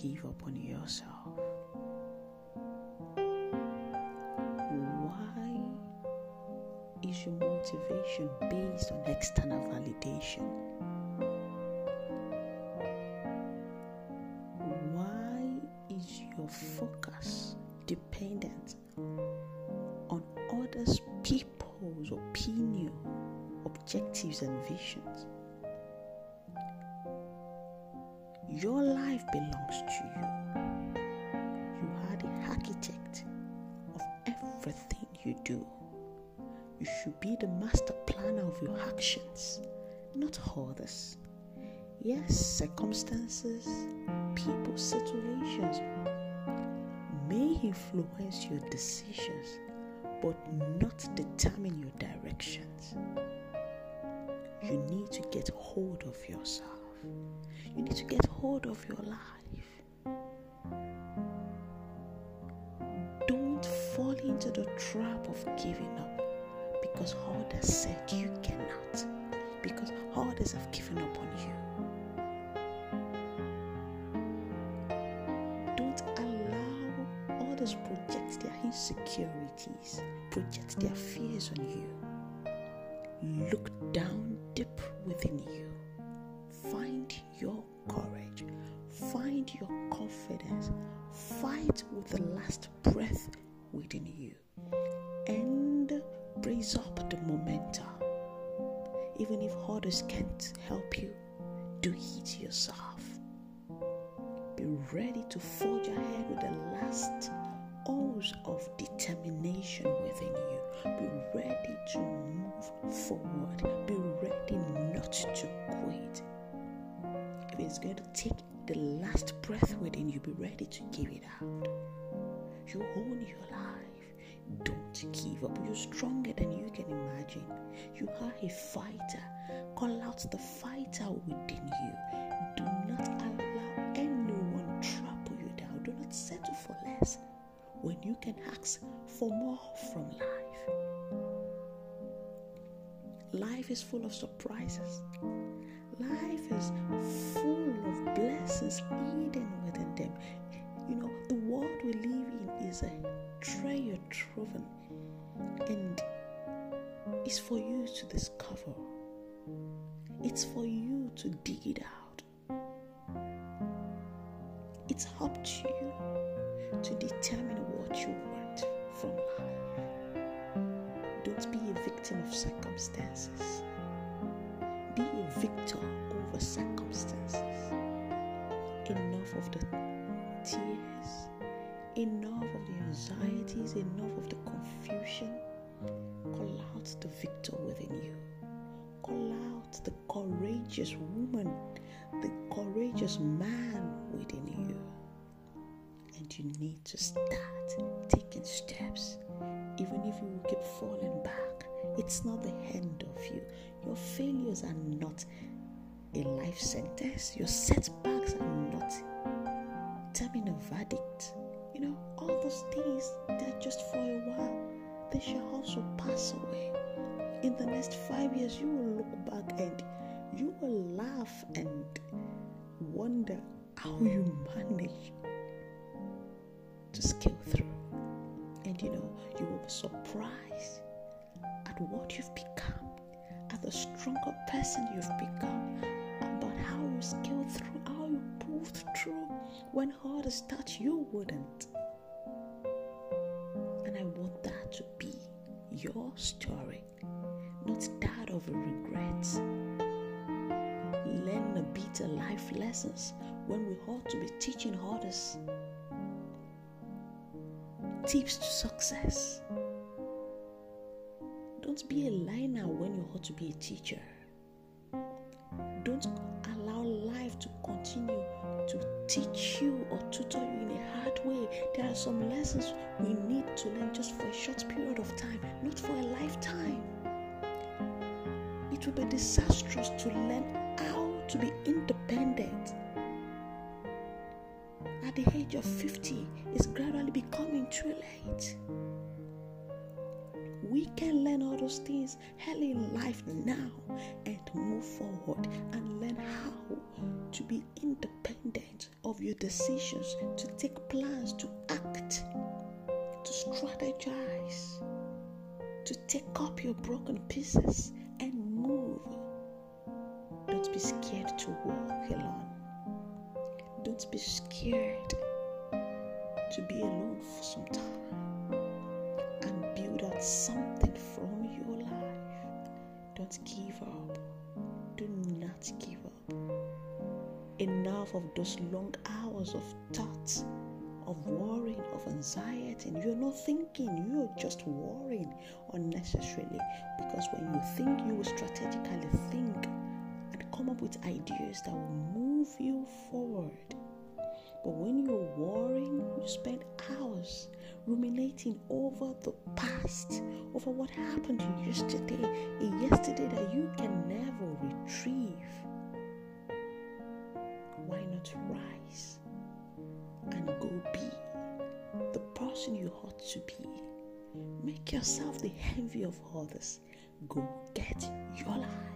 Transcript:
give up on yourself? Why is your motivation based on external validation? Why is your focus dependent on others' people's opinion, objectives, and visions? Your life belongs to you. You are the architect of everything you do. You should be the master planner of your actions, not others. Yes, circumstances, people, situations may influence your decisions, but not determine your directions. You need to get hold of yourself. You need to get hold of your life. Don't fall into the trap of giving up because others said you cannot, because others have given up on you. Don't allow others project their insecurities, project their fears on you. Look down deep within you. Find your courage. Find your confidence. Fight with the last breath within you. And raise up the momentum. Even if others can't help you, do it yourself. Be ready to forge ahead with the last ounce of determination within you. Be ready to move forward. It's going to take the last breath within you, be ready to give it out. You own your life. Don't give up. You're stronger than you can imagine. You are a fighter. Call out the fighter within you. Do not allow anyone trample you down. Do not settle for less when you can ask for more from life. Life is full of surprises. Life is full of blessings hidden within them. You know, the world we live in is a treasure trove, and it's for you to discover. It's for you to dig it out. It's up to you to determine what you want from life. Don't be a victim of circumstances. Be a victor Enough of the tears, enough of the anxieties, enough of the confusion. Call out the victor within you. Call out the courageous woman, the courageous man within you. And you need to start taking steps. Even if you keep falling back, it's not the end of you. Your failures are not a life sentence. Your setbacks are not terming a verdict. You know, all those things, they're just for a while. They shall also pass away. In the next five years, you will look back and you will laugh and wonder how you manage to scale through. And you know, you will be surprised at what you've become, at the stronger person you've become, you scale through, how you pulled through when others thought you wouldn't. And I want that to be your story, not that of a regret. Learn the bitter life lessons when we ought to be teaching others tips to success. Don't be a liner when you ought to be a teacher. Don't to continue to teach you or tutor you in a hard way. There are some lessons we need to learn just for a short period of time, not for a lifetime. It will be disastrous to learn how to be independent at the age of 50 is gradually becoming too late. We can learn all those things early in life now and move forward and to be independent of your decisions, to take plans, to act, to strategize, to take up your broken pieces and move. Don't be scared to walk alone. Don't be scared to be alone for some time and build out something from your life. Don't give up. Do. Enough of those long hours of thoughts, of worrying, of anxiety. You're not thinking, you're just worrying unnecessarily because when you think, you will strategically think and come up with ideas that will move you forward. But when you're worrying, you spend hours ruminating over the past, over what happened yesterday, a yesterday that you can never retrieve. Go be the person you ought to be? Make yourself the envy of others. Go get your life.